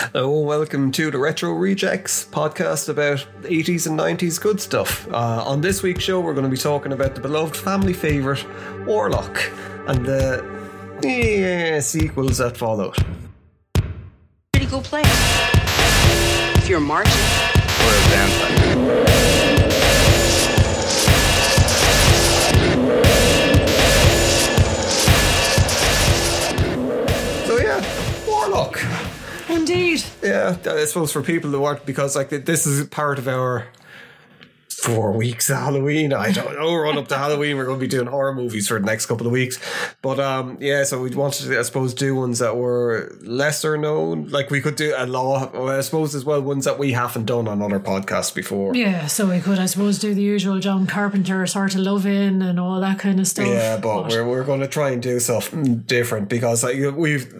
Hello, welcome to the Retro Rejects podcast about 80s and 90s good stuff. Uh, on this week's show, we're going to be talking about the beloved family favourite, Warlock, and the yeah, sequels that followed. pretty cool place. If you're a Martian, or a vampire. So, yeah, Warlock. Indeed. Yeah, I suppose for people who aren't, because like this is part of our four weeks of Halloween. I don't know. Run up to Halloween, we're going to be doing horror movies for the next couple of weeks. But um, yeah, so we wanted to, I suppose, do ones that were lesser known. Like we could do a lot. I suppose as well ones that we haven't done on other podcasts before. Yeah, so we could, I suppose, do the usual John Carpenter sort of love in and all that kind of stuff. Yeah, but we're, we're going to try and do something different because like we've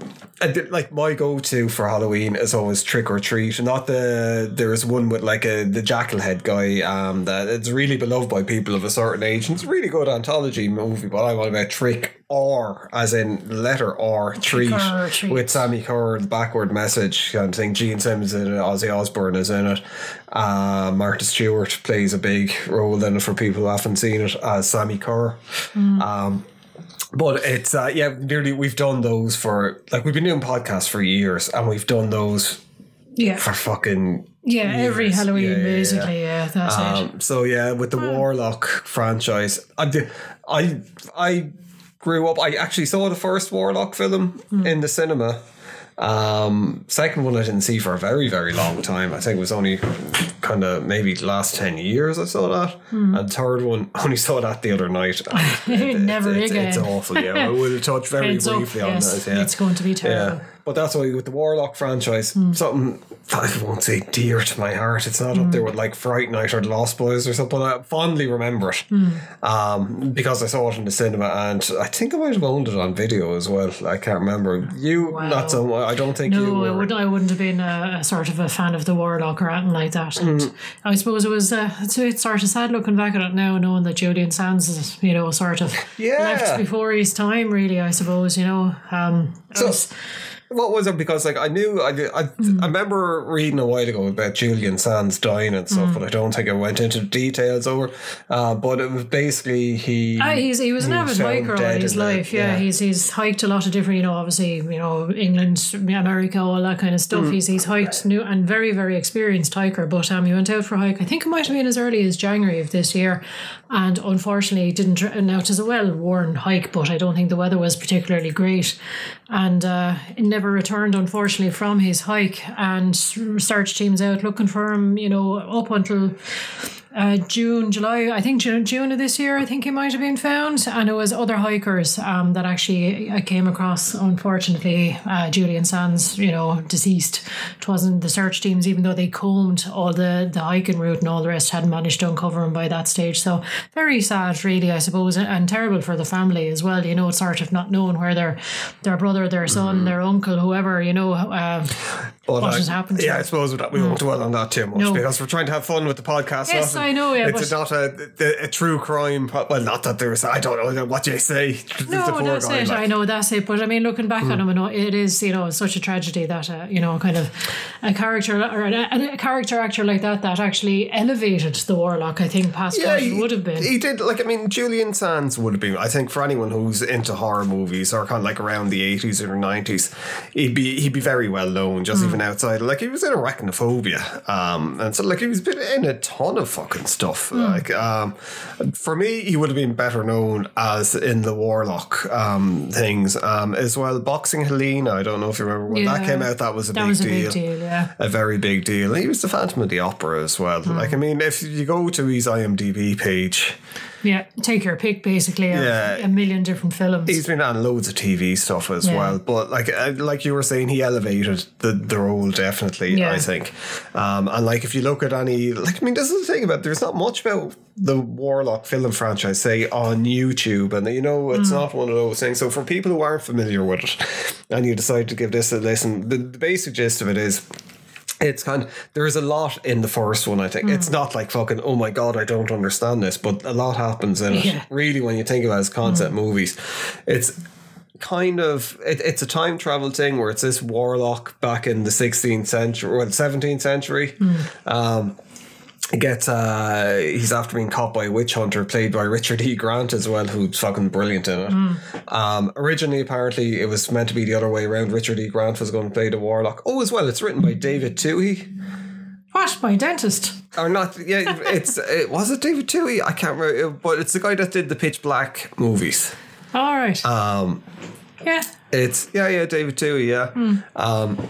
like my go to for Halloween is always trick or treat. Not the there's one with like a the jackal head guy um that it's really beloved by people of a certain age and it's a really good anthology movie. But I'm on about trick or as in letter R treat, or treat. with Sammi Curr, the backward message kind of thing. Gene Simmons in it, Ozzy Osbourne is in it. Uh, Martha Stewart plays a big role in it for people who haven't seen it as Sammi Curr. Um, but it's uh, yeah, nearly we've done those for like we've been doing podcasts for years, and we've done those yeah, for fucking yeah, every. Halloween, Yeah, basically. Yeah, that's it. um, so yeah, with the Warlock franchise, I I I grew up. I actually saw the first Warlock film Hmm. in the cinema. Um, second one I didn't see for a very very long time. I think it was only kind of maybe last ten years I saw that. Hmm. And third one only saw that the other night. It- Never it's, again. It's awful. Yeah, I will touch very Heads up, briefly on yes, that. Yeah, it's going to be terrible. Yeah. But that's why with the Warlock franchise, Hmm. something I won't say dear to my heart. It's not Hmm. up there with like Fright Night or The Lost Boys or something. I fondly remember it Hmm. um, because I saw it in the cinema and I think I might have owned it on video as well. I can't remember. You, Wow. not so. I don't think you No, were. I wouldn't. I wouldn't have been a, a sort of a fan of the Warlock or anything like that. Mm. I suppose it was. Uh, it's, it's sort of sad looking back at it now, knowing that Julian Sands is, you know, sort of Yeah. left before his time. Really, I suppose. You know, um, So- was- What was it? Because like I knew I I, Hmm. I remember reading a while ago about Julian Sands dying and stuff, but I don't think I went into details over. Uh, but it was basically he. He's, he was an avid hiker all his the- life. Yeah, he's he's hiked a lot of different, you know, obviously, you know, England, America, all that kind of stuff. Mm. He's he's hiked new and very very experienced hiker. But um, he went out for a hike. I think it might have been as early as January of this year, and unfortunately didn't. Now it is a well worn hike, but I don't think the weather was particularly great, and uh, he never returned unfortunately from his hike. And search teams out looking for him, you know, up until uh, June, July, I think June, June of this year, I think he might have been found. And it was other hikers um, that actually I came across, unfortunately, uh, Julian Sands, you know, deceased. It wasn't the search teams, even though they combed all the, the hiking route and all the rest, hadn't managed to uncover him by that stage. So very sad, really, I suppose, and, and terrible for the family as well. You know, sort of not knowing where their, their brother, their son, their uncle, whoever, you know, uh, But what I- has happened to Yeah, I suppose that we won't dwell on that too much No. because we're trying to have fun with the podcast. Yes, I know, yeah, it's not a, a, a true crime. po- Well, not that there's. I don't know what you say. No, that's guy, it. like- I know that's it. But I mean, looking back on him, it is you know such a tragedy that uh, you know kind of a character or a, a character actor like that that actually elevated the Warlock. I think past what it would have been. He did like I mean Julian Sands would have been I think for anyone who's into horror movies or kind of like around the eighties or nineties, he'd be he'd be very well known just even outside. Like he was in Arachnophobia, um, and so like he was been in a ton of fucking stuff. Hmm. Like um, for me, he would have been better known as in the Warlock um things um as well. Boxing Helena, I don't know if you remember when that came out. That was a that big was a deal big deal. Yeah. a very big deal. He was the Phantom of the Opera as well. Hmm. Like, I mean, if you go to his IMDb page, Yeah, take your pick basically of Yeah. a million different films. he's been on loads of TV stuff as Yeah. well. But like, uh, like you were saying, he elevated the the role definitely. Yeah. I think, um, and like if you look at any, like, I mean, this is the thing about there's not much about the Warlock film franchise, say on YouTube, and you know, it's not one of those things. So for people who aren't familiar with it, and you decide to give this a listen, the, the basic gist of it is. It's kind of there's a lot in the first one. I think Hmm. it's not like fucking oh my god I don't understand this, but a lot happens in it. Really, when you think about it as concept movies, it's kind of it, it's a time travel thing where it's this warlock back in the 16th century or the 17th century. Um, he gets uh he's after being caught by a witch hunter played by Richard E. Grant as well, who's fucking brilliant in it. Um originally apparently it was meant to be the other way around. Richard E. Grant was going to play the warlock. Oh as well, it's written by David Twohy. What? My dentist. Or not yeah, it's it was it David Twohy? I can't remember but it's the guy that did the pitch black movies. All right. Um yeah. It's yeah, yeah, David Twohy, yeah. Um,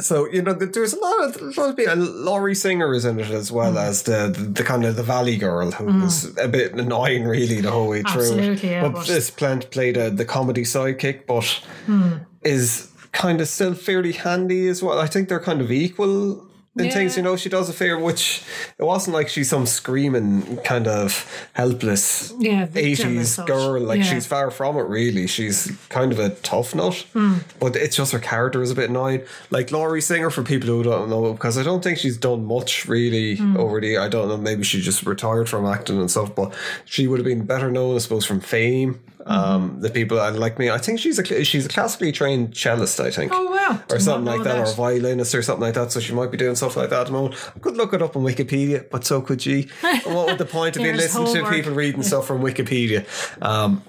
so you know, there's a lot of a lot of people. Lori Singer is in it as well mm. as the, the the kind of the Valley girl who mm. was a bit annoying really the whole way through. Absolutely, yeah, but, this Plant played a, the comedy sidekick, but hmm. is kind of still fairly handy as well. I think they're kind of equal. In Yeah. things, you know, she does a fair, which it wasn't like she's some screaming kind of helpless Yeah, victim eighties such. girl. Like Yeah. she's far from it, really. She's kind of a tough nut, Hmm. but it's just her character is a bit annoying. Like Lori Singer, for people who don't know, because I don't think she's done much really Hmm. over the. I don't know, maybe she just retired from acting and stuff, but she would have been better known, I suppose, from Fame. Mm-hmm. Um, the people like me, I think she's a she's a classically trained cellist. I think. Oh, wow. Or Did something like know that, or a violinist or something like that. So she might be doing stuff like that at the moment. I could look it up on Wikipedia, but so could she. What would the point of being listening to people reading stuff from Wikipedia? Um,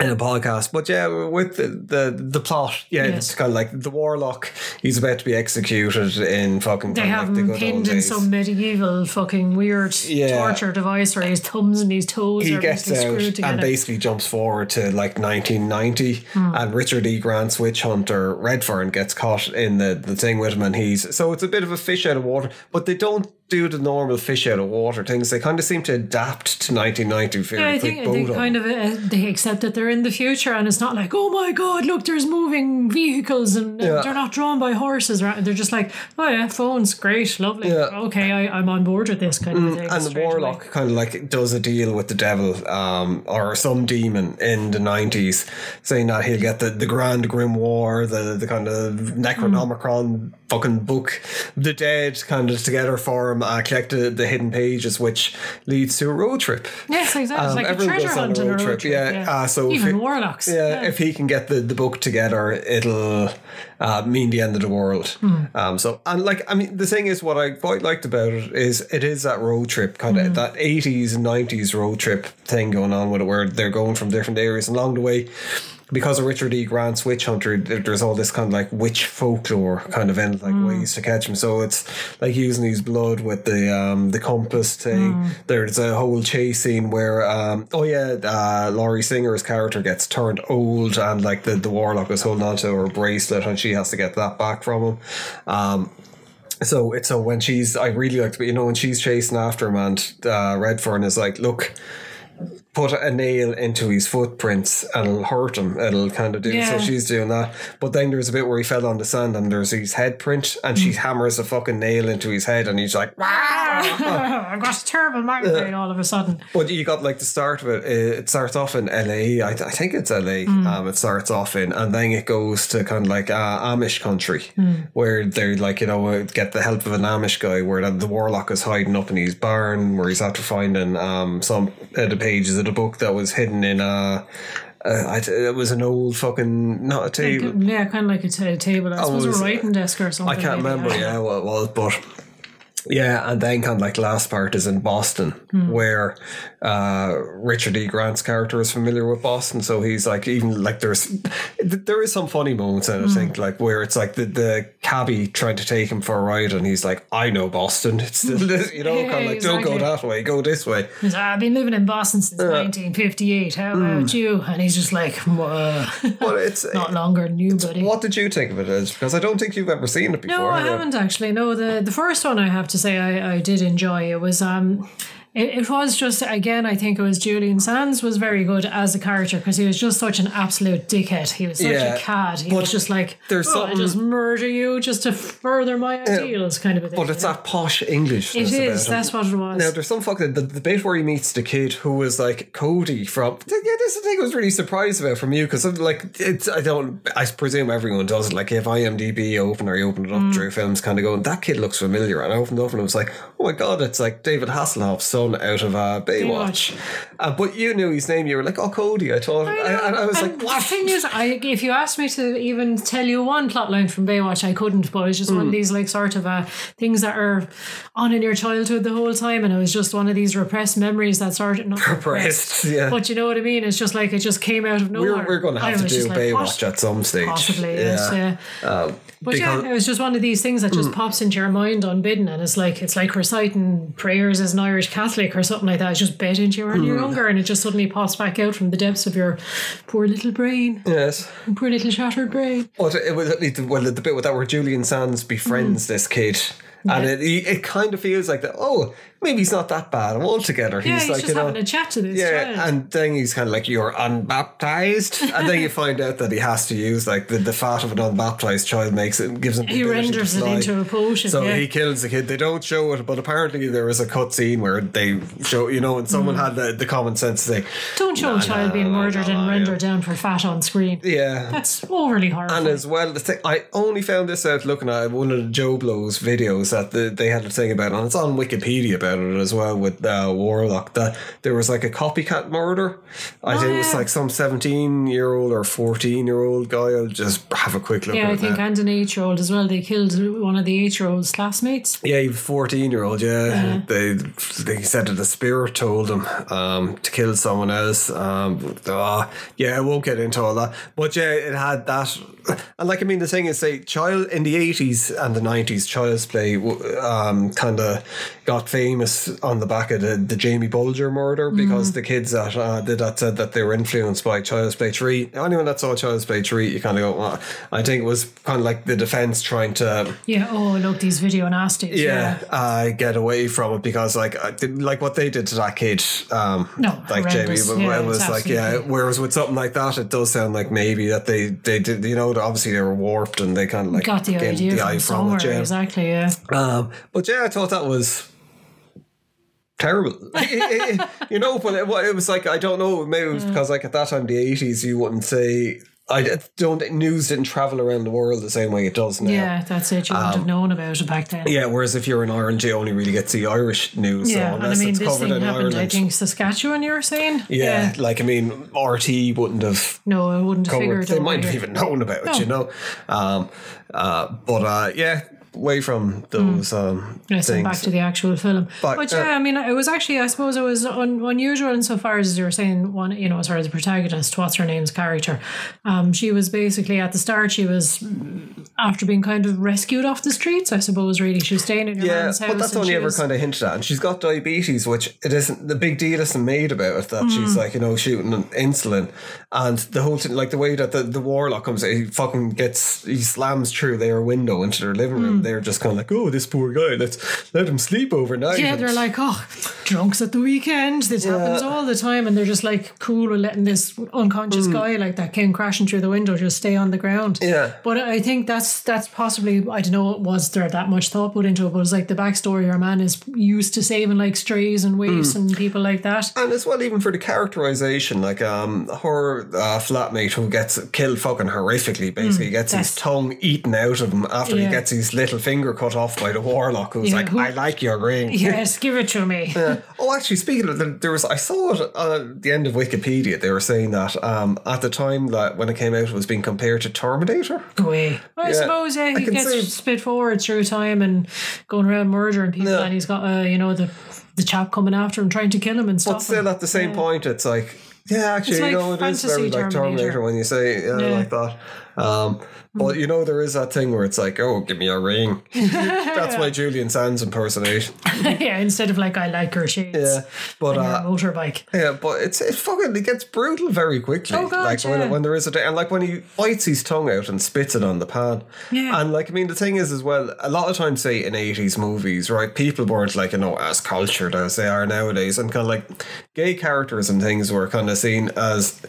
in a podcast, but yeah, with the the, the plot, yeah, it's kind of like the warlock. He's about to be executed in fucking. They have like him old pinned in days. some medieval fucking weird Yeah. torture device where his thumbs and his toes he are gets basically out and basically jumps forward to like 1990 Hmm. and Richard E. Grant's witch hunter Redferne gets caught in the, the thing with him and he's so it's a bit of a fish out of water but they don't do the normal fish out of water things they kind of seem to adapt to 1990 very yeah, I think both they kind of uh, they accept that they're in the future, and it's not like, oh my god, look, there's moving vehicles, and Yeah. they're not drawn by horses. Right? They're just like, oh yeah, phones, great, lovely, Yeah. Mm, okay, I, I'm on board with this kind of thing. and the straight away. warlock kind of like does a deal with the devil um, or some demon in the 90s saying that he'll get the, the grand grimoire the, the kind of necronomicon fucking book the dead kind of together for him uh, collect the, the hidden pages which leads to a road trip Yes, exactly. Um, like a everyone treasure goes on a a road road trip, trip. yeah. Uh, so if even it- warlocks. yeah, if he can get the, the book together, it'll uh, mean the end of the world. Hmm. Um, so and like I mean, the thing is, what I quite liked about it is it is that road trip kind of that eighties and nineties road trip thing going on with it, where they're going from different areas and along the way. Because of Richard E. Grant's Witch Hunter, there's all this kind of like witch folklore kind of in like ways to catch him. So it's like using his blood with the um the compass thing. There's a whole chase scene where um oh yeah, uh Lori Singer's character gets turned old and like the, the warlock is holding on to her bracelet and she has to get that back from him. Um so it's so when she's I really like to be you know when she's chasing after him and uh Redferne is like, look put a nail into his footprints and it'll hurt him. It'll kind of do. Yeah. So she's doing that. But then there's a bit where he fell on the sand and there's his head print and she hammers a fucking nail into his head and he's like, I've got a terrible migraine all of a sudden. But you got like the start of it. uh, It starts off in LA. I, I think it's LA. Um, it starts off in, and then it goes to kind of like uh, Amish country, where they're like you know uh, get the help of an Amish guy, where the, the warlock is hiding up in his barn, where he's after finding um some of the pages of the book that was hidden in a. Uh, I, it was an old fucking not a table. Yeah, kind of like a table. I suppose was- a writing desk or something. I can't maybe. remember, yeah, what it was, but yeah, and then kind of like last part is in Boston, where uh, Richard E. Grant's character is familiar with Boston, so he's like even like there's there is some funny moments in it, I think, like where it's like the the cabbie trying to take him for a ride, and he's like, I know Boston, it's still you know, Yeah, kind of like don't go that way, go this way. He's like, I've been living in Boston since 1958. How about Mm. you? And he's just like. But it's not longer than you, buddy. what did you think of it? Is because I don't think you've ever seen it before. No, I haven't actually. No, the the first one I have to say I, I did enjoy. It was um it, it was just again I think it was Julian Sands was very good as a character because he was just such an absolute dickhead. He was such Yeah, a cad. He but was just like there's oh, I'll just murder you just to further my ideals kind of a thing. But it's that posh English. It is, that's what it was. Now there's some fucking the, the bit where he meets the kid who was like Cody from. Yeah, this is the thing I was really surprised about from you because like it's I don't I presume everyone does it. Like if IMDb open or you open it up Mm. through films, kind of going that kid looks familiar, and I opened it up and I was like, oh my god, it's like David hasselhoff son son out of uh, Baywatch. Uh, but you knew his name. You were like, "Oh, Cody." I thought, I and I was And like, "What?" The thing is, I, if you asked me to even tell you one plot line from Baywatch, I couldn't. But it's just Hmm. one of these like sort of uh, things that are on in your childhood the whole time, and it was just one of these repressed memories that sort of not Repressed, yeah. But you know what I mean? It's just like it just came out of nowhere. We're, we're going to have to do just like, Baywatch at some stage. Possibly, yes, yeah. Uh, But because- Hmm. yeah, it was just one of these things that just pops into your mind unbidden, and it's like it's like reciting prayers as an Irish Catholic or something like that. It's just bed into you when Hmm. you're younger, and it just suddenly pops back out from the depths of your poor little brain, yes. poor little shattered brain. But it was well the bit with that where Julian Sands befriends this kid. And it, it kind of feels like that. Oh, maybe he's not that bad altogether. Yeah, he's, he's like just you know, having a chat to this yeah, child. and then he's kind of like you're unbaptized, and then you find out that he has to use like the, the fat of an unbaptized child makes it gives him. He renders it into a potion, So yeah. he kills the kid. They don't show it, but apparently there was a cut scene where they show you know, and someone had the, the common sense to say, Mm. Don't show Nah, a child nah, being nah, murdered and rendered yeah. down for fat on screen. yeah, That's overly horrifying. and as well, the thing I only found this out looking at one of the Joe Blow's videos that the, they had a thing about, and it's on Wikipedia about it as well with uh, Warlock. That there was like a copycat murder. I think it was Oh, yeah. like some seventeen year old or fourteen year old guy. I'll just have a quick look. yeah, I think now. and an eight-year-old as well. They killed one of the eight-year-old's classmates. Yeah, fourteen year old. Yeah, they they said that the spirit told them um, to kill someone else. Um, ah, yeah, I won't get into all that, but yeah, it had that. And like I mean, the thing is, say, child in the eighties and the nineties, Child's Play um, kind of got famous on the back of the, the Jamie Bulger murder because the kids that uh, did that said that they were influenced by Child's Play three. Anyone that saw Child's Play three, you kind of go. Well, I think it was kind of like the defense trying to Yeah. Oh, look, these video nasties. yeah, uh, get away from it because like I like what they did to that kid, um, No, like Jamie, horrendous. it was like yeah. Whereas with something like that, it does sound like maybe that they they did you know obviously they were warped and they kind of like Got the idea the from eye somewhere. it, yeah. Exactly. Yeah. Um, but yeah, I thought that was terrible. you know, but it, it was like I don't know. Maybe it was because like at that time, the eighties, you wouldn't say. I don't. News didn't travel around the world the same way it does now. Yeah, that's it. You wouldn't have known about it back then. Um, Yeah, whereas if you're in Ireland, you only really get to see Irish news. Yeah, so and I mean, it's this covered thing in happened, Ireland. I think, Saskatchewan, you were saying? yeah, like I mean, RT wouldn't have No, I wouldn't have covered. figured They might have even known about No. it, you know. Um, uh, but uh, yeah, away from those um, Yes, things. back to the actual film. But, But, uh, yeah, I mean, it was actually, I suppose, it was un- unusual insofar as you were saying, one, you know, as far as the protagonist, what's her name's character. Um, she was basically at the start, she was mm, after being kind of rescued off the streets, I suppose. Really, she was staying in her yeah, man's house. Yeah, but that's only ever was- kind of hinted at. And she's got diabetes, which it isn't the big deal isn't made about it that Mm. she's like, you know, shooting insulin. And the whole thing, like the way that the, the warlock comes, he fucking gets, he slams through their window into their living Mm. Room. They're just kind of like, oh, this poor guy, let's let him sleep overnight. Yeah, they're like, oh, drunks at the weekend. This happens all the time. And they're just like cool with letting this unconscious guy like that came crashing through the window just stay on the ground. Mm. Yeah. But I think that's that's possibly, I don't know, was there that much thought put into it? But it's like the backstory our man is used to saving like strays and waifs Mm. and people like that. And as well, even for the characterization, like um, her uh, flatmate who gets killed fucking horrifically, basically he gets his tongue eaten out of him after he Mm, gets his little finger cut off by the warlock, who's Yeah, like, who- "I like your ring." Yes, give it to me. Oh, actually, speaking of, there, there was I saw it at the end of Wikipedia. They were saying that um, at the time that when it came out, it was being compared to Terminator. Go away. I Yeah, suppose, yeah, he gets spit forward through time and going around murdering people, Yeah. and he's got, uh, you know, the the chap coming after him trying to kill him and stuff. But still, at the same point, it's like, yeah, actually, It's you know, it is very fantasy like Terminator Terminator. when you say yeah, Yeah. Like that. Um, but you know, there is that thing where it's like, oh, give me a ring. That's my Julian Sands impersonation. yeah, instead of like I like her shades. Yeah, but uh, motorbike. Yeah, but it's it fucking it gets brutal very quickly. Oh, God, like when yeah. when there is a day, and like when he bites his tongue out and spits it on the pan. Yeah. And like I mean, the thing is as well, a lot of times, say in eighties movies, right, people weren't like you know as cultured as they are nowadays, and kind of like gay characters and things were kind of seen as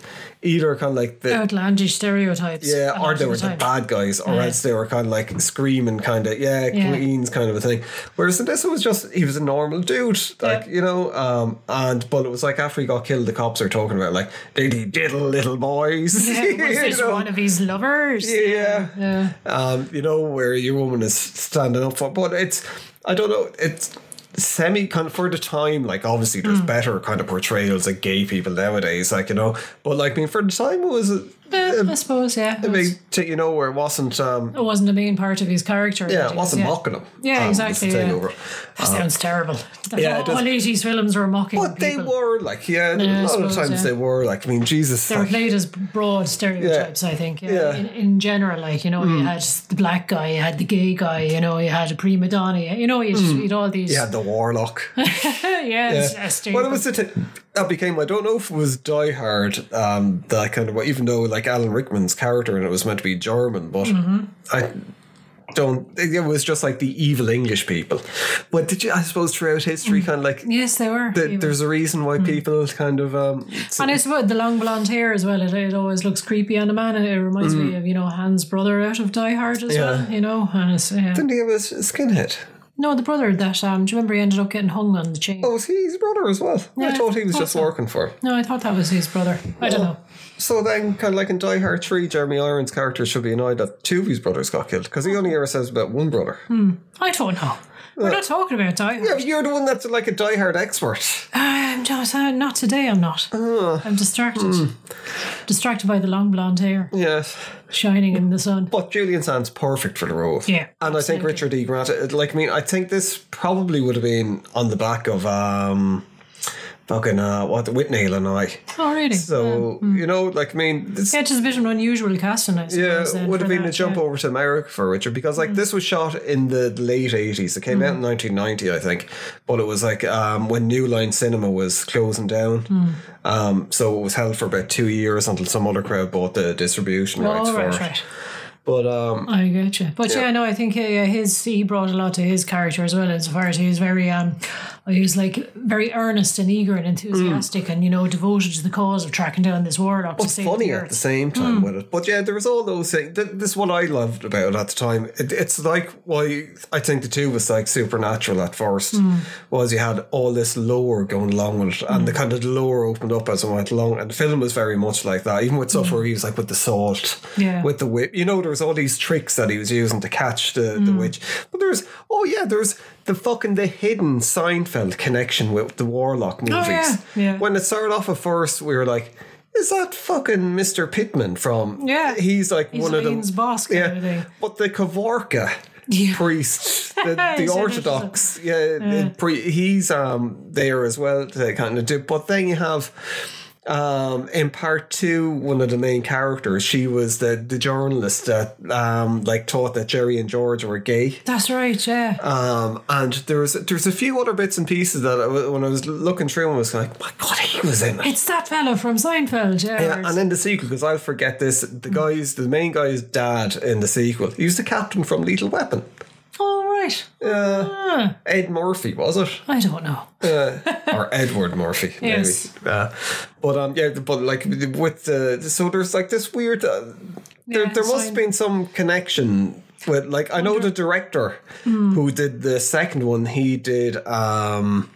either kind of like the Outlandish stereotypes. yeah, or they were the time. bad guys, or Yeah. else they were kind of like screaming, kind of yeah, Yeah. queens kind of a thing. Whereas in this, it was just he was a normal dude, like Yeah. you know. Um, and but it was like after he got killed, the cops are talking about like diddy diddle little boys. Yeah, was this know? one of his lovers? Yeah. Yeah. Um, you know where your woman is standing up for, but it's I don't know it's. semi kind of for the time. Like obviously, there's better kind of portrayals of gay people nowadays. Like you know, but like I mean, for the time, it was Eh, I suppose, yeah. It, a was, big, t- you know, where it wasn't. um it wasn't a main part of his character. Yeah, it wasn't was, mocking him. Yeah, um, exactly, yeah. over it. That sounds terrible. That yeah, it all, all 80s films were mocking But they were like, yeah, Yeah, a lot of times yeah. they were like. I mean, Jesus, They were like, played as broad stereotypes, I think. Yeah. Yeah. In, in general, like, you know, you had the black guy, you had the gay guy, you know, you had a prima donna, you know, you just had all these. you had the warlock. yeah, it's a. Well, it was the thing that became. I don't know if it was Die Hard. Um, that kind of even though like Alan Rickman's character and it was meant to be German, but Mm-hmm. I don't. It was just like the evil English people. But did you? I suppose throughout history, kind of like. Yes, they were. the- there's a reason why people kind of um and I suppose the long blonde hair as well. It, it always looks creepy on a man, and it reminds me of you know Hans' brother out of Die Hard as Mm. Yeah. well. You know, and it's, yeah. didn't he have a skinhead? No, the brother that um, do you remember he ended up getting hung on the chain? Oh, was he his brother as well? I Yeah, thought he was just so. working for him. No, I thought that was his brother. I don't know. So then, kind of like in Die Hard 3, Jeremy Irons' character should be annoyed that two of his brothers got killed because he only ever says about one brother. Hmm. I don't know. We're not talking about Die Hard. Yeah, but you're the one that's like a Die Hard expert. I'm just, uh, not today. I'm not. Uh. I'm distracted. Hmm. Distracted by the long blonde hair Yes. shining in the sun. But Julian Sand's perfect for the role. Yeah, And I think. Richard E. Grant, like, I mean, I think this probably would have been on the back of, um, fucking, uh, what, Withnail and I. Oh, really? So, you know, like, I mean, this, yeah, it's just a bit of an unusual casting, I suppose. Yeah, would have for been a jump yeah. Mm. over to America for Richard because like this was shot in the late eighties. It came out in nineteen ninety, I think, but it was like um, when New Line Cinema was closing down. Mm. Um, so it was held for about two years until some other crowd bought the distribution rights Oh, for right, it. right. But um, I get you. But yeah, no, I think uh, yeah, his he brought a lot to his character as well. As far as he was very um, he was like very earnest and eager and enthusiastic, and you know devoted to the cause of tracking down this warlock to funny at the same time Hmm. with it. But yeah, there was all those things. Th- This is what I loved about it at the time. It, it's like why I think the two was like supernatural at first Hmm. was you had all this lore going along with it, and the kind of the lore opened up as it went along. And the film was very much like that, even with stuff where he was like with the salt, Hmm. Yeah. with the whip. You know, there was all these tricks that he was using to catch the, Hmm. the witch. But there's oh yeah, there's the fucking the hidden Seinfeld connection with the Warlock movies. Oh, yeah, yeah. When it started off at first, we were like. Is that fucking Mr. Pittman from? Yeah. he's like He's one of them. Boss yeah, but the Kavorka Yeah. priest, the, the Orthodox, yeah, the pre, he's um there as well to kind of do. But then you have um in part two, one of the main characters, she was the the journalist that um like taught that Jerry and George were gay. That's right. Yeah. Um, and there's there's a few other bits and pieces that I, when I was looking through, I was like, my God, he was in it. it's that fellow from Seinfeld. Yeah. Yeah, and then the sequel, because I'll forget this, the guy's, the main guy's dad in the sequel, he was the captain from Lethal Weapon. oh right. Ah, Ed Murphy, was it? I don't know. Uh, or Edward Murphy, maybe. Yes. Uh, but um, yeah, but like with the, so there's like this weird, uh, there, Yeah, there must have been some connection with, like, I know the director Hmm. who did the second one, he did, um,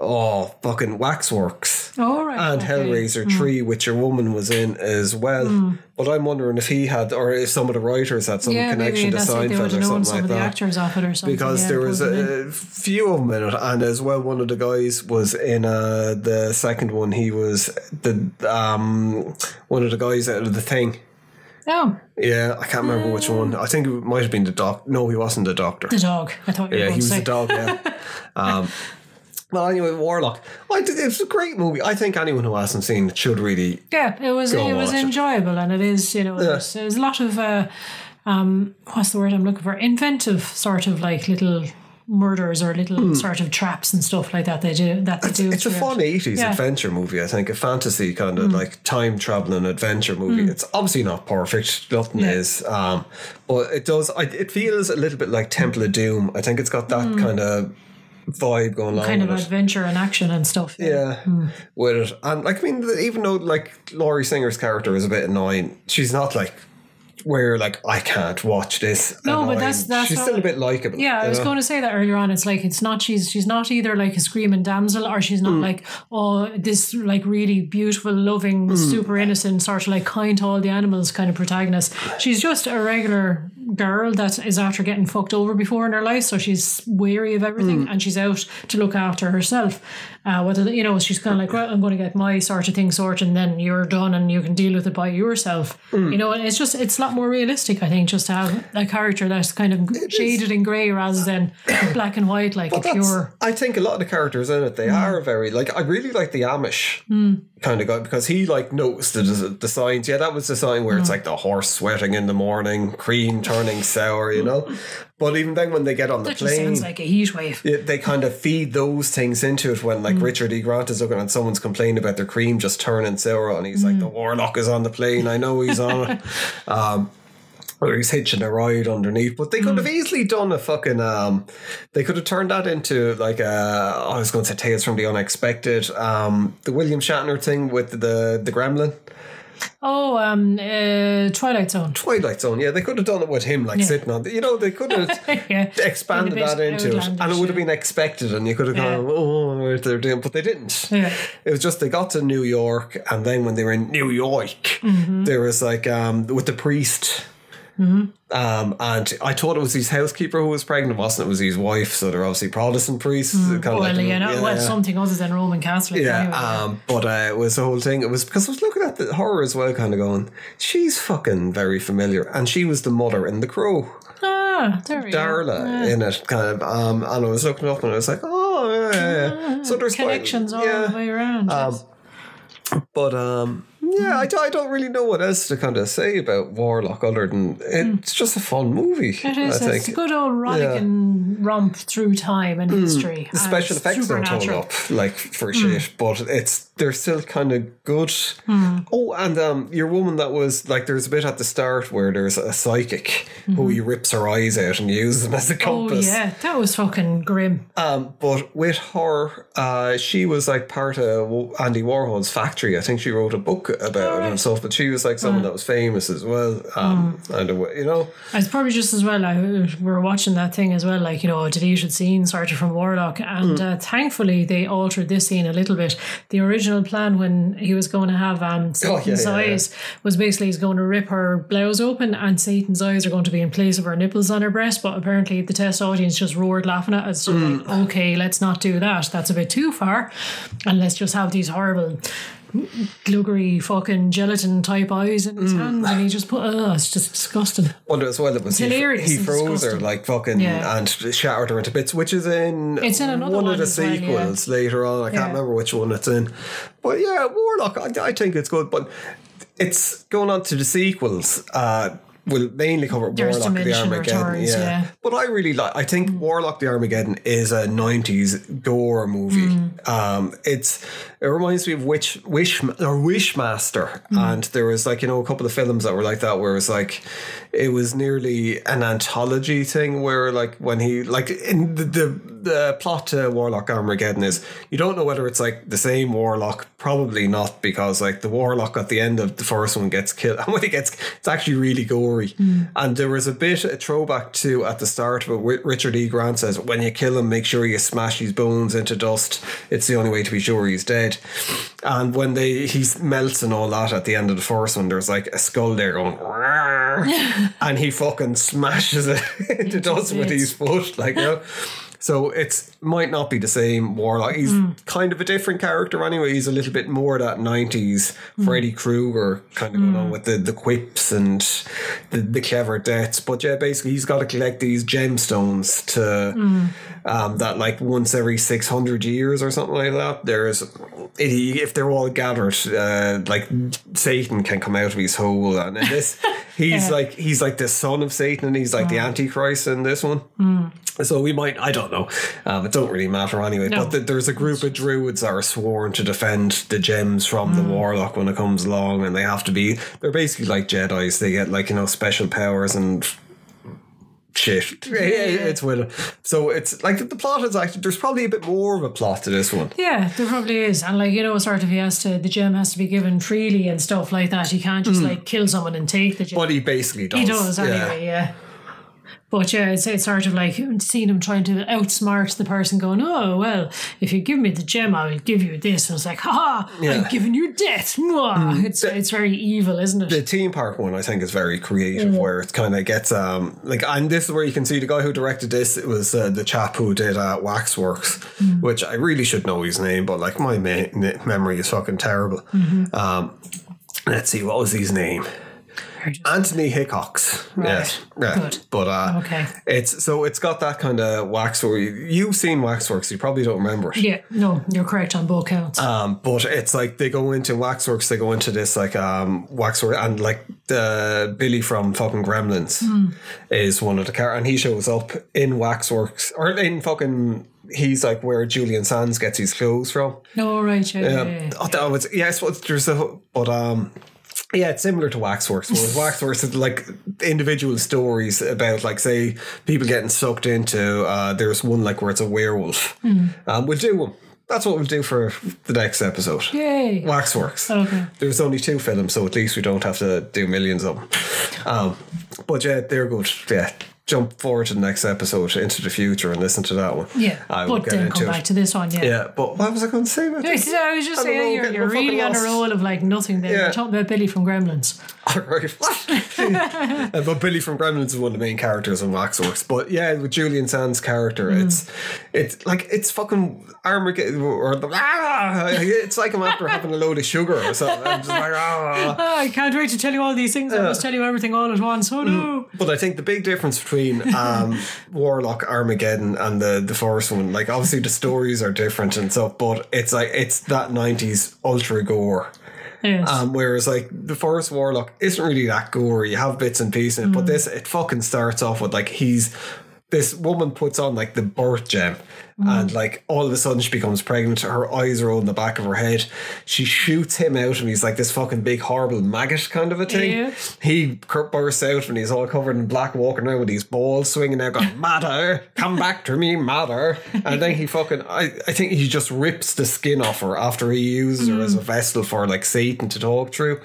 oh, fucking Waxworks. Oh right. and okay. Hellraiser 3, which a woman was in as well. But I'm wondering if he had, or if some of the writers had some Yeah, connection to that's it. They would Seinfeld or something some like that. actors off it or something. Because yeah, there was in. a few of them in it, and as well, one of the guys was in uh, the second one. He was the um, one of the guys out of the thing. Oh, Yeah, I can't remember which one. I think it might have been the doc. No, he wasn't the doctor. the dog. I thought you were Yeah, he was say. the dog. Yeah. um, well, anyway, Warlock. I did, it was a great movie. I think anyone who hasn't seen it should really. Yeah, it was it was watch it. enjoyable, and it is you know there's, there's a lot of uh, um, what's the word I'm looking for? Inventive sort of like little murders or little sort of traps and stuff like that they do that they do. Hmm. It's a fun 80s Yeah. adventure movie, I think. A fantasy kind of like time traveling adventure movie. It's obviously not perfect, nothing Yeah. is. Um, but it does, I, it feels a little bit like Temple of Doom. I think it's got that kind of vibe going on. kind of with it. adventure and action and stuff. Yeah, with it. And like, I mean, even though like Lori Singer's character is a bit annoying, she's not like where like I can't watch this. No, but that's- that's she's still a bit likable. Yeah, I was know? going to say that earlier on. It's like it's not she's she's not either like a screaming damsel or she's not like oh this like really beautiful, loving, Hmm. super innocent sort of like kind to all the animals kind of protagonist. She's just a regular girl that is after getting fucked over before in her life, so she's weary of everything Mm. and she's out to look after herself. Uh, whether you know, she's kind of like, well, I'm going to get my sort of thing sorted, and then you're done, and you can deal with it by yourself. Mm. You know, and it's just it's a lot more realistic, I think, just to have a character that's kind of shaded in grey rather than black and white, like a That's- pure. I think a lot of the characters in it, they are very like. I really like the Amish kind of guy because he like noticed the, the signs. Yeah, that was the sign where it's like the horse sweating in the morning, cream turning sour. You know, but even then when they get on the That plane, sounds like a heat wave. it, they kind of feed those things into it when like Mm. Richard E. Grant is looking at someone's complaining about their cream just turning sour and he's like Mm. the warlock is on the plane I know he's on it um or he's hitching a ride underneath but they could have Mm. easily done a fucking um they could have turned that into like a I was going to say Tales from the Unexpected um the William Shatner thing with the the gremlin Oh, um, uh, Twilight Zone. Twilight Zone yeah they could have done it with him like Yeah. sitting on the, you know they could have yeah, expanded that into it, and it would have been expected, and you could have gone, Yeah. "Oh, what they're doing," but they didn't. Yeah. It was just they got to New York, and then when they were in New York, Mm-hmm. there was like um with the priest. Um, and I thought it was his housekeeper who was pregnant, it wasn't it? was his wife, so they're obviously Protestant priests. kind of Mm. Well, like, you know, yeah, well, something other than Roman Catholic. Yeah, anyway. um, but uh, it was the whole thing. It was because I was looking at the horror as well, kind of going, she's fucking very familiar, and she was the mother in The Crow. ah, there Darla. Yeah. in it, kind of. Um, and I was looking up and I was like, oh, yeah, yeah. yeah. So there's quite- Connections all yeah. the way around. Um, yes. But um, yeah, I don't really know what else to kind of say about Warlock other than it's just a fun movie. It is. I It's a think. good old rollicking romp through time and history. Mm. The special and effects don't hold supernatural. up like for Hmm. shit, but it's they're still kind of good. Oh, and um, your woman that was like, there's a bit at the start where there's a psychic who he rips her eyes out and uses them as a Mm-hmm. Oh compass. yeah, that was fucking grim. Um, but with her, uh, she was like part of Andy Warhol's factory. I think she wrote a book about it and stuff. But she was like someone that was famous as well. Um, Mm. and you know, It's probably just as well. I, we were watching that thing as well, like you know, a deleted scene started from Warlock, and Hmm. uh, thankfully they altered this scene a little bit. The original plan when he was going to have um, Satan's Oh, yeah, yeah. eyes was basically he's going to rip her blouse open, and Satan's eyes are going to be in place of her nipples on her breast. But apparently the test audience just roared laughing at us. So Hmm. like, okay, let's not do that. That's a bit too far, and let's just have these horrible gluggery fucking gelatin type eyes in his hands and he just put oh it's just disgusting well, as well, it was he, hilarious he froze her like fucking Yeah. and shattered her into bits, which is in It's in another one, one of the as well, yeah. sequels later on. I can't remember which one it's in, but yeah, Warlock. I, I think it's good, but it's going on to the sequels. Uh, will mainly cover There's Warlock the Armageddon. returns, yeah. yeah. But I really like I think Warlock the Armageddon is a nineties gore movie. Um it's it reminds me of Witch Wish or Wishmaster. Mm-hmm. And there was like, you know, a couple of films that were like that where it was like it was nearly an anthology thing where like when he like in the the, the plot to Warlock Armageddon is you don't know whether it's like the same Warlock, probably not because like the Warlock at the end of the first one gets killed and when he gets it's actually really gory. Mm. And there was a bit a throwback to at the start of it where Richard E. Grant says when you kill him make sure you smash his bones into dust. It's the only way to be sure he's dead. And when they he melts and all that at the end of the first one, there's like a skull there going and he fucking smashes it. Into dust with his foot, like you know. So it's might not be the same Warlock. He's kind of a different character anyway. He's a little bit more that nineties Freddy Krueger kind of going on with the, the quips and the, the clever deaths. But yeah, basically he's got to collect these gemstones to um, that like once every six hundred years or something like that. There's if they're all gathered, uh, like Satan can come out of his hole, and in this he's like he's like the son of Satan, and he's like the Antichrist in this one. So we might, I don't know, um, it don't really matter anyway. No. But th- there's a group of druids that are sworn to defend the gems from the warlock when it comes along, and they have to be. They're basically like Jedi's. They get like you know special powers and shit. It's with so it's like the plot is actually there's probably a bit more of a plot to this one. Yeah, there probably is. And like, you know, sort of he has to the gem has to be given freely and stuff like that. He can't just hmm. like kill someone and take the gem. But he basically does. he does yeah. anyway, yeah. But yeah, it's, it's sort of like seeing him trying to outsmart the person, going, "Oh well, if you give me the gem, I will give you this." And it's like, "Ha! Yeah. Mm. I'm giving you death." Mwah. It's it's very evil, isn't it? The team park one I think is very creative, where it kind of gets um like, and this is where you can see the guy who directed this. It was uh, the chap who did uh, Waxworks, which I really should know his name, but like my me- me- memory is fucking terrible. Um, let's see, what was his name? Anthony Hickox. Yes. Yeah. Good. But uh, Okay. it's so it's got that kind of waxwork. You've seen Waxworks, you probably don't remember it. yeah, no, you're correct on both counts. Um, but it's like they go into Waxworks, they go into this like um Waxwork and like the Billy from fucking Gremlins is one of the car and he shows up in Waxworks or in fucking he's like where Julian Sands gets his clothes from. no, right, yeah, yeah, Um, yeah. oh, that was yes, but there's a but um yeah, it's similar to Waxworks. Whereas Waxworks is like individual stories about like say people getting sucked into. Uh, there's one like where it's a werewolf. Um, we'll do one. That's what we'll do for the next episode. Yay. Waxworks. Okay. There's only two films, so at least we don't have to do millions of them. Um, but yeah, they're good. Yeah, jump forward to the next episode into the future and listen to that one. Yeah, I will but get then into come it. back to this one. Yeah. Yeah, but what was I going to say about I this? was I was just I don't know, saying you're, you're really on a roll of like nothing there. Yeah. You're talking about Billy from Gremlins. All right. What? Uh, but Billy from Gremlins is one of the main characters in Waxworks. But yeah, with Julian Sands' character, Mm. it's it's like it's fucking Armageddon or the ah, it's like I'm after having a load of sugar or something. I'm just like ah. Oh, I can't wait to tell you all these things. I must tell you everything all at once. Oh no. But I think the big difference between um, Warlock Armageddon and the the first one, like obviously the stories are different and stuff, but it's like it's that '90s ultra gore. Yes. Um, whereas like the first Warlock isn't really that gory. You have bits and pieces, in it, but this it fucking starts off with like he's this woman puts on like the birth gem. And like all of a sudden she becomes pregnant. Her eyes are all in the back of her head. She shoots him out, and he's like this fucking big horrible maggot kind of a thing. Yeah. He cur- bursts out, and he's all covered in black, walking around with these balls swinging out, going "Matter, come back to me, matter." And then he fucking, I, I think he just rips the skin off her after he uses her as a mm. vessel for like Satan to talk through,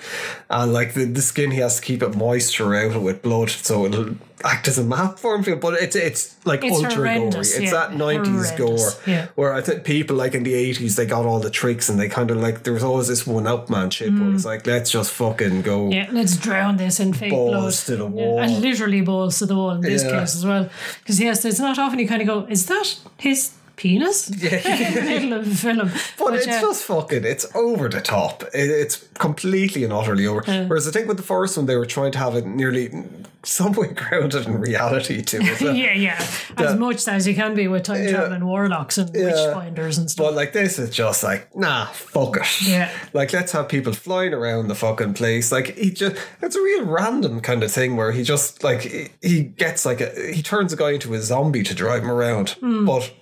and like the, the skin he has to keep it moist throughout it with blood, so it'll act as a map for him. But it's it's like It's ultra gory. It's yeah. that nineties gore yeah. where I think people like in the eighties they got all the tricks and they kind of like there was always this one up man shit where it's like let's just fucking go. Mm. Yeah, let's drown this in fake Balls blood. to the Yeah, wall. and literally balls to the wall in this Yeah. case as well. Because yes, it's not often you kind of go, is that his penis? Yeah. in the middle of the film. But it's yeah. just fucking, it's over the top. It, it's completely and utterly over. Whereas I think with the first one, they were trying to have it nearly somewhat grounded in reality too. yeah, yeah. As much as you can be with time traveling warlocks and Yeah. witchfinders and stuff. But like this is just like, nah, fuck it. Yeah. Like let's have people flying around the fucking place. Like he just it's a real random kind of thing where he just like he, he gets like a he turns a guy into a zombie to drive him around. Hmm. But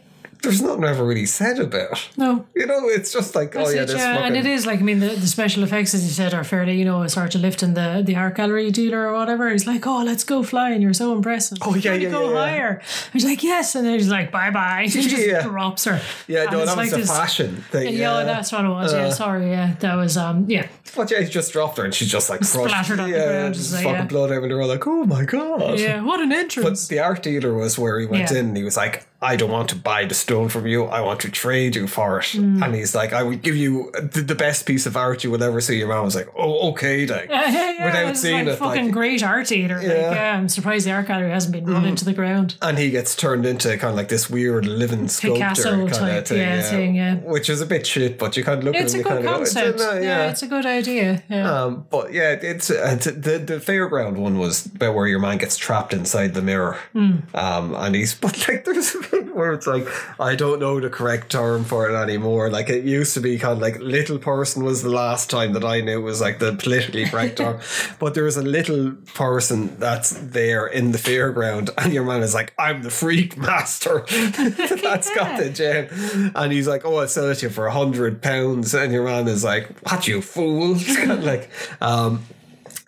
there's nothing ever really said about no. You know, it's just like, oh That's yeah, it, this yeah. and it is like I mean the, the special effects as you said are fairly you know a sort of lifting the the art gallery dealer or whatever. He's like, oh, let's go flying. You're so impressive. Oh, yeah, yeah, go yeah, yeah. higher. He's like, yes, and then he's like, bye bye. He just Yeah. drops her. Yeah, And no, that was like a this- fashion thing. Yeah, Yeah, that's what it was. yeah, Uh, sorry. Yeah, that was um. Yeah, But yeah, he just dropped her and she's just like crushed. Splattered on the yeah, ground, just like, fucking yeah. blood everywhere. They're all like, oh my god. yeah. What an entrance. But the art dealer was where he went Yeah. in and he was like, I don't want to buy the stone from you. I want to trade you for it. Mm. And he's like, I would give you the, the best piece of art you will ever see. Your man was like, oh, okay, then. yeah, yeah, yeah, Without it's seeing like it, fucking like- great art dealer. Yeah. Mm. yeah, I'm surprised the art gallery hasn't been run into the ground. And he gets turned into kind of like this weird living sculptor Picasso kind type, of thing. yeah, thing, yeah. Which is a bit shit, but you kind of look It's at a him and good you kind of concept. go, it's, yeah. it's a good idea. Yeah. Um, but yeah, it's uh, the the fairground one was about where your man gets trapped inside the mirror, Hmm. um, and he's but like there's a where it's like I don't know the correct term for it anymore. Like it used to be kind of like little person was the last time that I knew was like the politically correct term, but there is a little person that's there in the fairground, and your man is like I'm the freak master. that's got the gem, and he's like, oh, I'll sell it to you for a hundred pounds, and your man is like, what you fool, It's kind of like, um.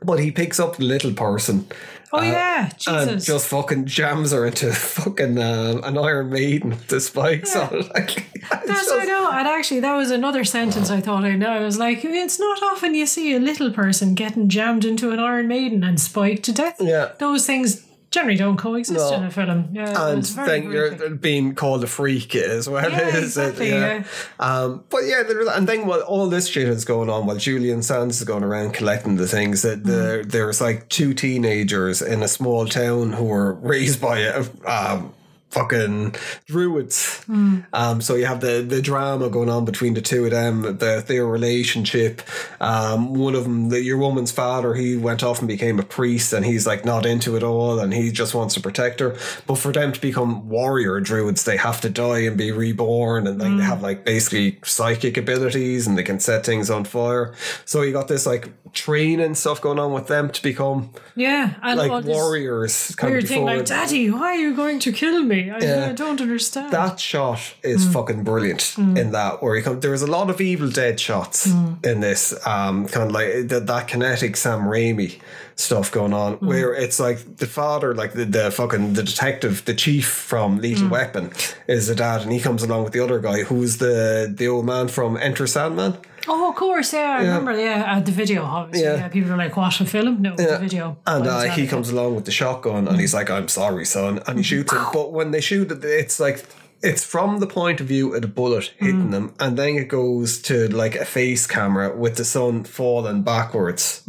But he picks up the little person. Oh yeah, And Jesus. just fucking jams her into fucking um, an Iron Maiden with the spikes on it. Like, That's just- I know, and actually, that was another sentence I thought I know. I was like, it's not often you see a little person getting jammed into an Iron Maiden and spiked to death. Yeah. those things generally don't coexist No. in a film. Yeah, and then you're being called a freak as well. Yeah, is it? exactly, yeah. Um, but yeah, there, and then while all this shit is going on, while Julian Sands is going around collecting the things, that Mm. there's like two teenagers in a small town who were raised by a um, fucking druids. Mm. Um, so you have the the drama going on between the two of them, the, their relationship. Um, one of them, the, your woman's father, he went off and became a priest, and he's like not into it all, and he just wants to protect her. But for them to become warrior druids, they have to die and be reborn, and like Mm. they have like basically psychic abilities, and they can set things on fire. So you got this like training stuff going on with them to become yeah, and like warriors. Kind Weird of thing like, Daddy, why are you going to kill me? I, Yeah. I don't understand. that shot is mm. fucking brilliant mm. in that where you come there's a lot of evil dead shots mm. in this um kind of like the, that kinetic sam raimi stuff going on where it's like the father like the, the fucking the detective the chief from lethal weapon is the dad and he comes along with the other guy who's the the old man from enter sandman oh, of course, yeah, I remember. Yeah, uh, the video, obviously. Yeah. Yeah. people are like, "What a film?" No, the video. And uh, he comes along with the shotgun and he's like, I'm sorry, son. And he shoots him. But when they shoot it, it's like, it's from the point of view of the bullet hitting them. And then it goes to like a face camera with the sun falling backwards.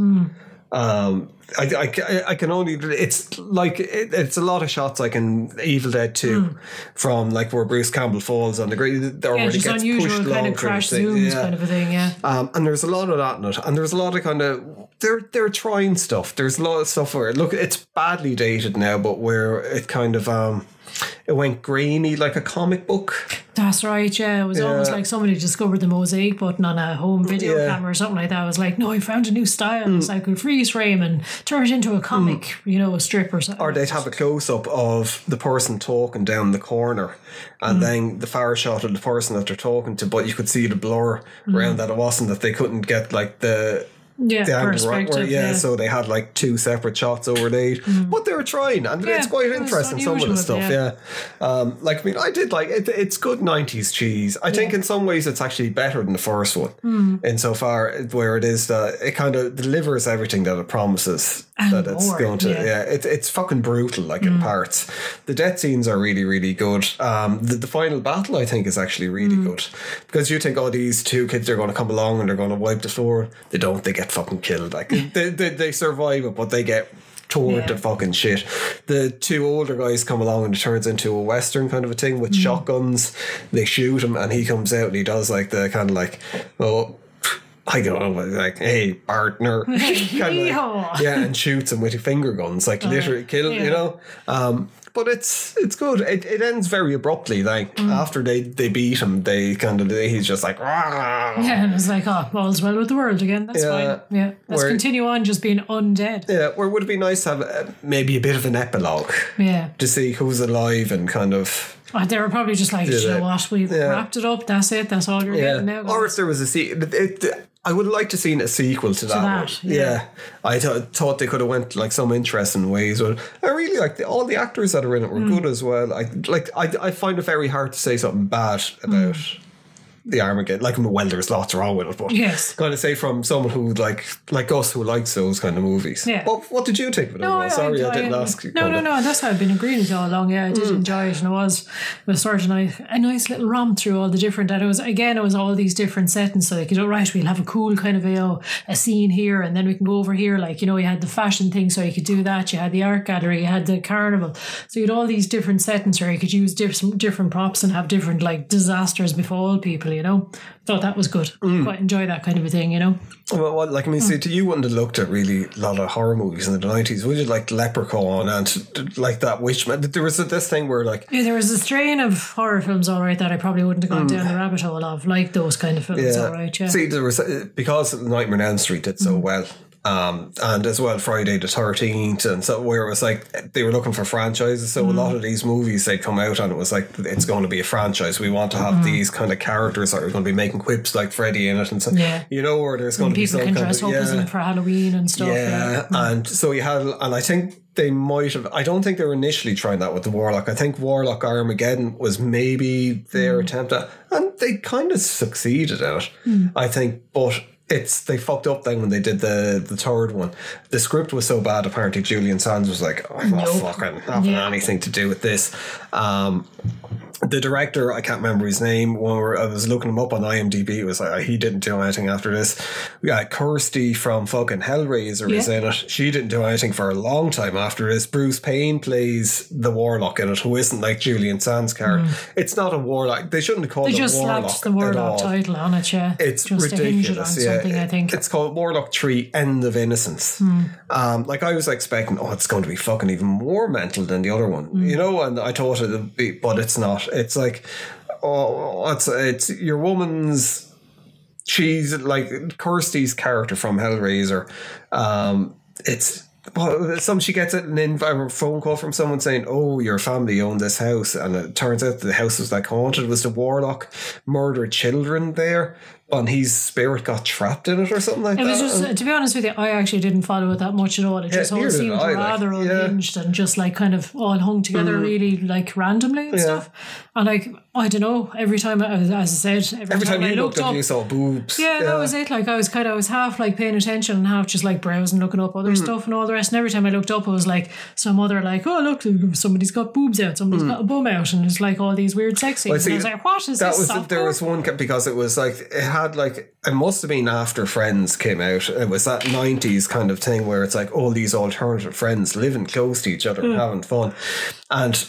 Um, I, I, I can only, it's like, it, it's a lot of shots like in Evil Dead 2 from like where Bruce Campbell falls on the ground. Or Yeah, when he just gets unusual pushed kind of crash zooms, Yeah. kind of a thing. Yeah, Um, and there's a lot of that in it, and there's a lot of kind of they're they're trying stuff. There's a lot of stuff where look, it's badly dated now, but where it kind of um, it went grainy like a comic book. that's right. Yeah, it was almost like somebody discovered the mosaic button on a home video Yeah. camera or something like that. I was like, "No, I found a new style. So I could freeze frame and turn it into a comic, mm. you know, a strip or something." Or they'd have a close up of the person talking down the corner, and mm. then the far shot of the person that they're talking to, but you could see the blur mm. around that. It wasn't that they couldn't get like the yeah, right perspective. where, yeah, yeah. so they had like two separate shots over overlaid. But they were trying, and Yeah, it's quite it interesting. Some of the stuff, yeah. yeah. Um, like I mean, I did like it. It's good '90s cheese. I think in some ways it's actually better than the first one, Hmm. insofar where it is that it kind of delivers everything that it promises And that it's more, going to. yeah. Hmm. It, it's fucking brutal, like in parts. The death scenes are really, really good. Um, the, the final battle, I think, is actually really Hmm. good because you think, oh, these two kids are going to come along and they're going to wipe the floor. They don't. They get fucking killed. Like they, they, they survive it, but they get torn Yeah. to fucking shit. The two older guys come along and it turns into a western kind of a thing with Mm. shotguns. They shoot him and he comes out and he does like the kind of like, oh, I don't know, like, hey, partner. Kinda like- yeah, and shoots him with finger guns, like literally kill, yeah. you know. Um, but it's it's good. It, it ends very abruptly. Like Mm. after they they beat him, they kind of he's just like, "Rah." Yeah, and it's like, oh, all's well with the world again. That's Yeah. fine. Yeah, let's Where- continue on just being undead. yeah. Where would it be nice to have uh, maybe a bit of an epilogue Yeah. to see who's alive and kind of Oh, they were probably just like, you know what, we've Yeah. wrapped it up. That's it. That's all you're yeah. getting now. Or if there was a se- it, it, I would like to seen a sequel to that. that, yeah. Yeah, I th- thought they could have went like some interesting ways. But I really like the, all the actors that are in it were Hmm. good as well. I like I, I find it very hard to say something bad about. The Armageddon, like I'm a well, there's lots wrong with it, but Yes. kind of say from someone who like like us who likes those kind of movies. Yeah. But what did you think of it? No, overall? Sorry, I, didn't ask. you No, no, of. no. That's how I've been agreeing with you all along. Yeah, I Mm. did enjoy it, and it was it was sort of nice, a nice little romp through all the different. And it was again, it was all these different settings. So like, you know, right, we'll have a cool kind of you know, a scene here, and then we can go over here. Like you know, you had the fashion thing, so you could do that. You had the art gallery, you had the carnival. So you had all these different settings where you could use different different props and have different like disasters befall people. You know, thought that was good. Mm. Quite enjoy that kind of a thing. You know. Well, well, like I mean, Hmm. see, to you wouldn't have looked at really a lot of horror movies in the nineties, would you? Like Leprechaun and like that Witchman. There was this thing where like Yeah, there was a strain of horror films, all right, that I probably wouldn't have gone down the rabbit hole of, like those kind of films, all right, yeah. See, there was uh, because Nightmare on Elm Street did so well, um, and as well Friday the Thirteenth, and so where it was like they were looking for franchises. So a lot mm. of these movies they come out and it was like it's going to be a franchise. We want to have mm-hmm. these kind of characters that are going to be making quips like Freddy in it, and so Yeah. you know where there's going to be People some can kind dress of up yeah. for Halloween and stuff. Yeah, Yeah. Mm. and so you had, and I think they might have. I don't think they were initially trying that with the Warlock. I think Warlock Armageddon was maybe their mm. attempt at, and they kind of succeeded at it. I think, but it's they fucked up then when they did the the third one. The script was so bad. Apparently, Julian Sands was like, "I'm not Nope. fucking having Yeah. anything to do with this." Um, the director, I can't remember his name. When I was looking him up on IMDb, it was like he didn't do anything after this. We got Kirsty from fucking Hellraiser is Yeah. in it. She didn't do anything for a long time after this. Bruce Payne plays the warlock in it, who isn't like Julian Sands' character. It's not a warlock. They shouldn't have called. They it just warlock slapped the Warlock title on it, yeah. It's just hinge it ridiculous. Yeah, something, I think. It's called Warlock Three End of Innocence. Hmm. Um, like I was expecting, oh, it's going to be fucking even more mental than the other one, Hmm. you know. And I thought it'd be, but it's not. It's like, oh, it's it's your woman's. She's like Kirsty's character from Hellraiser. Um, it's. Well, some she gets an a phone call from someone saying, "Oh, your family owned this house," and it turns out the house was like haunted. Was the warlock murdered children there, and his spirit got trapped in it or something like It that? was just, And- to be honest with you, I actually didn't follow it that much at all. It just all seemed I, like, rather yeah. Mm. unhinged and just like kind of all hung together really like randomly and Yeah. stuff. And like, I don't know, every time, as I said, every, Every time I you looked looked up, up, you saw boobs. yeah, that was it. Like I was kind of, I was half like paying attention and half just like browsing, looking up other stuff and all the rest. And every time I looked up, it was like some other like, oh look, somebody's got boobs out, somebody's got a bum out, and it's like all these weird sex scenes. Hmm. see, and I was like, what is that this? was there was one because it was like it had like it must have been after Friends came out. It was that nineties kind of thing where it's like all these alternative friends living close to each other Hmm. and having fun, and.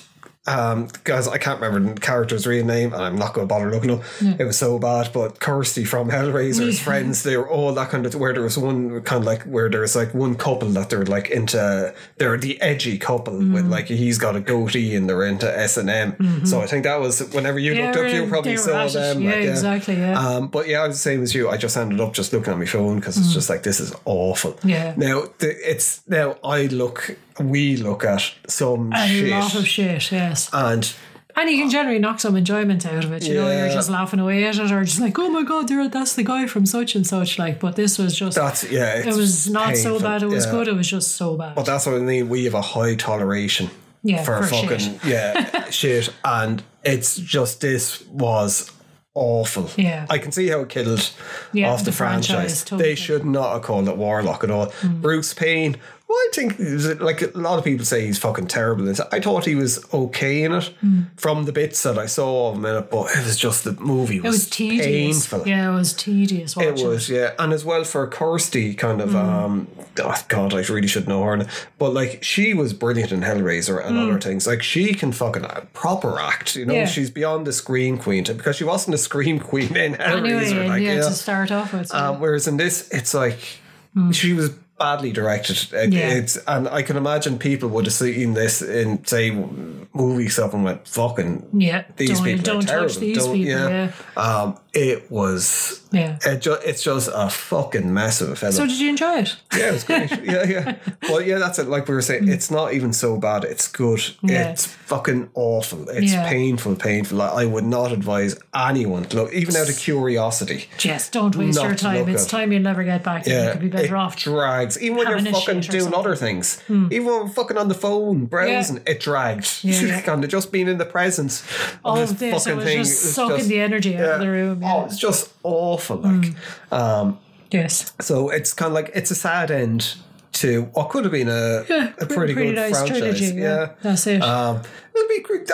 Um, guys, I can't remember the character's real name, and I'm not going to bother looking up. It was so bad, but Kirsty from Hellraiser's friends, they were all that kind of where there was one kind of like where there was like one couple that they're like into, they're the edgy couple Mm. with like he's got a goatee and they're into S and M. So I think that was whenever you Mm-hmm. Yeah, looked up, you probably saw them. Yeah, like, exactly, yeah. Um, but yeah, I was the same as you. I just ended up just looking at my phone because it's just like this is awful. Mm. Yeah. Now the, it's now I look, we look at some shit. a shit, lot of shit, yes. and And you can generally knock some enjoyment out of it. You know, you're just laughing away at it, or just like, oh my god, there, that's the guy from such and such. Like, but this was just. that's yeah. it It's was not so bad. It was yeah. good. It was just so bad. But that's what I mean. We have a high toleration Yeah, for, for fucking shit. yeah shit, and it's just this was awful. Yeah. I can see how it killed Yeah, off the, the franchise. franchise, totally. They should not have called it Warlock at all. Mm. Bruce Payne. Well, I think like a lot of people say he's fucking terrible. I thought he was okay in it from the bits that I saw of him in it, but it was just the movie was, it was tedious. painful. Yeah, it was tedious watching. It was, yeah, and as well for Kirsty, kind of. um oh, God, I really should know her, but like she was brilliant in Hellraiser and other things. Like she can fucking uh, proper act, you know. Yeah. She's beyond the scream queen because she wasn't a scream queen in Hellraiser. and like, yeah, yeah. to start off with. Um, whereas in this, it's like she was badly directed. Yeah. It's and I can imagine people would have seen this in say movie stuff and went fucking yeah, these don't, people don't are terrible. touch these Don't- people. Yeah. Um, it was Yeah. it ju- it's just a fucking mess of a film. So did you enjoy it? yeah, it was great. yeah, yeah. Well, yeah, that's it. Like we were saying, it's not even so bad. It's good. Hmm. Yeah. It's fucking awful. It's Yeah. painful, painful. I I would not advise anyone to look, even out of curiosity. Just don't waste your time. It's time you'll never get back. Yeah, you could be better it off. drags. Even when you're fucking doing. Hmm. other things, even when fucking on the phone browsing, it dragged. Yeah, yeah. just being in the presence of of this, fucking it was thing. just sucking just- the energy out of the room. Oh, Yeah. It's just awful. Like, um, yes. so it's kind of like it's a sad end to what could have been a Yeah, a pretty, good nice franchise. trilogy. Yeah, that's it. Um, it'll be great.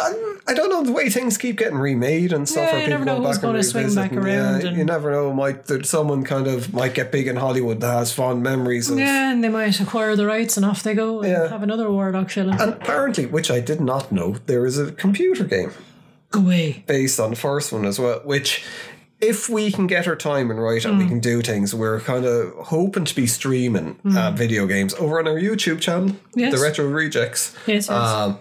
I- don't know the way things keep getting remade and stuff. Yeah, you people never know going who's back and gonna swing back revisiting. around Yeah, and- you never know. Might that someone kind of might get big in Hollywood that has fond memories of. yeah, and they might acquire the rights and off they go and Yeah. have another Warlock film. And apparently, which I did not know, there is a computer game Go away. based on the first one as well, which. If we can get our timing right and we can do things, we're kind of hoping to be streaming uh, video games over on our YouTube channel, Yes. the Retro Rejects. Yes, yes. Um,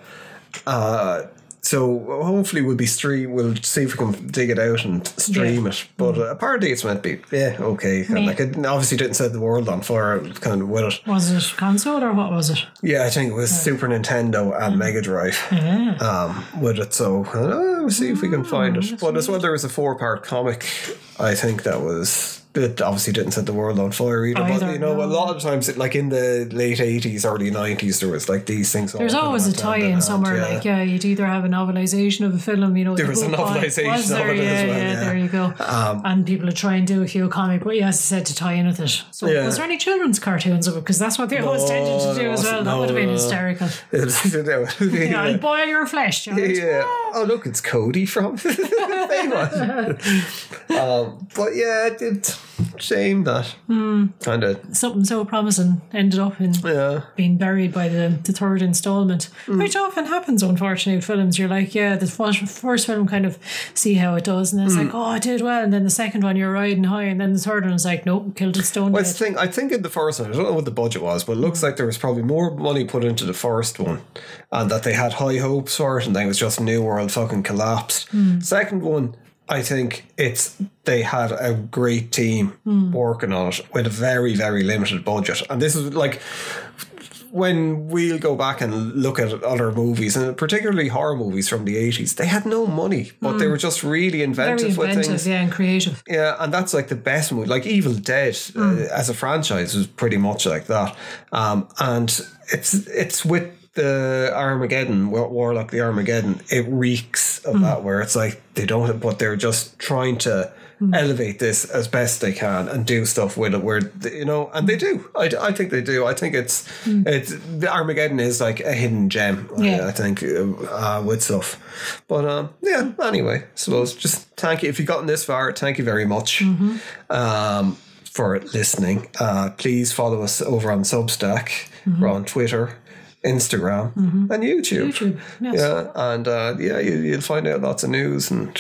uh, so hopefully we'll be stream. We'll see if we can dig it out and stream it. But uh, apparently it's meant to be yeah okay. Kind of Meh. like it obviously didn't set the world on fire. Kind of with it. Was it console or what was it? Yeah, I think it was Super Nintendo and Mega Drive um, with it. So uh, we'll see if we can find it. But as well, there was a four part comic. I think that was it obviously didn't set the world on fire either. but you know, no. a lot of times, like in the late eighties, early nineties, there was like these things. There's always a tie-in somewhere, yeah. like yeah, you'd either have a novelisation of a film, you know. There was a book on- novelisation of there? it as well, yeah, yeah. Um, there you go. and people would try and do a few comic, but yes, said to tie in with it. So Yeah. was there any children's cartoons of it? Because that's what they always tended to do as well. wasn't. That would have been No, no. hysterical. yeah. Yeah, I'll boil your flesh, George. Yeah. Oh, look, it's Cody from um, but yeah, it did. Shame that. Hmm. Kind of. Something so promising ended up in Yeah. being buried by the, the third installment, Mm. which often happens, unfortunately, with films. You're like, yeah, the first, first film kind of see how it does, and then it's Mm. like, oh, it did well, and then the second one you're riding high, and then the third one is like, nope, killed it stone Well, thing, I think in the first one, I don't know what the budget was, but it looks like there was probably more money put into the first one and that they had high hopes for it and then it was just New World fucking collapsed. Second one, I think it's they had a great team working on it with a very, very limited budget. And this is like when we'll go back and look at other movies, and particularly horror movies from the 80s, they had no money, but they were just really Very inventive, with inventive, things. yeah, and creative. Yeah, and that's like the best movie. Like Evil Dead uh, as a franchise was pretty much like that. Um, and it's it's with the Armageddon, Warlock the Armageddon, it reeks of that where it's like they don't but they're just trying to elevate this as best they can and do stuff with it where you know and they do. I, I think they do. I think it's it's the Armageddon is like a hidden gem I- Yeah. I, think uh, with stuff. But um yeah anyway suppose just thank you. If you've gotten this far thank you very much um for listening. Uh please follow us over on Substack. We're on Twitter Instagram and YouTube, YouTube, yes. yeah and uh yeah you, you'll find out lots of news and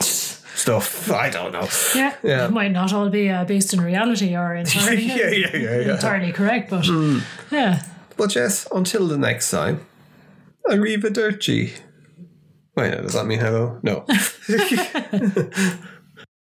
stuff I don't know Yeah, Yeah. it might not all be uh, based in reality or entirely, yeah yeah yeah yeah entirely correct, but yeah. But yes, until the next time, arrivederci. Wait, does that mean hello? No.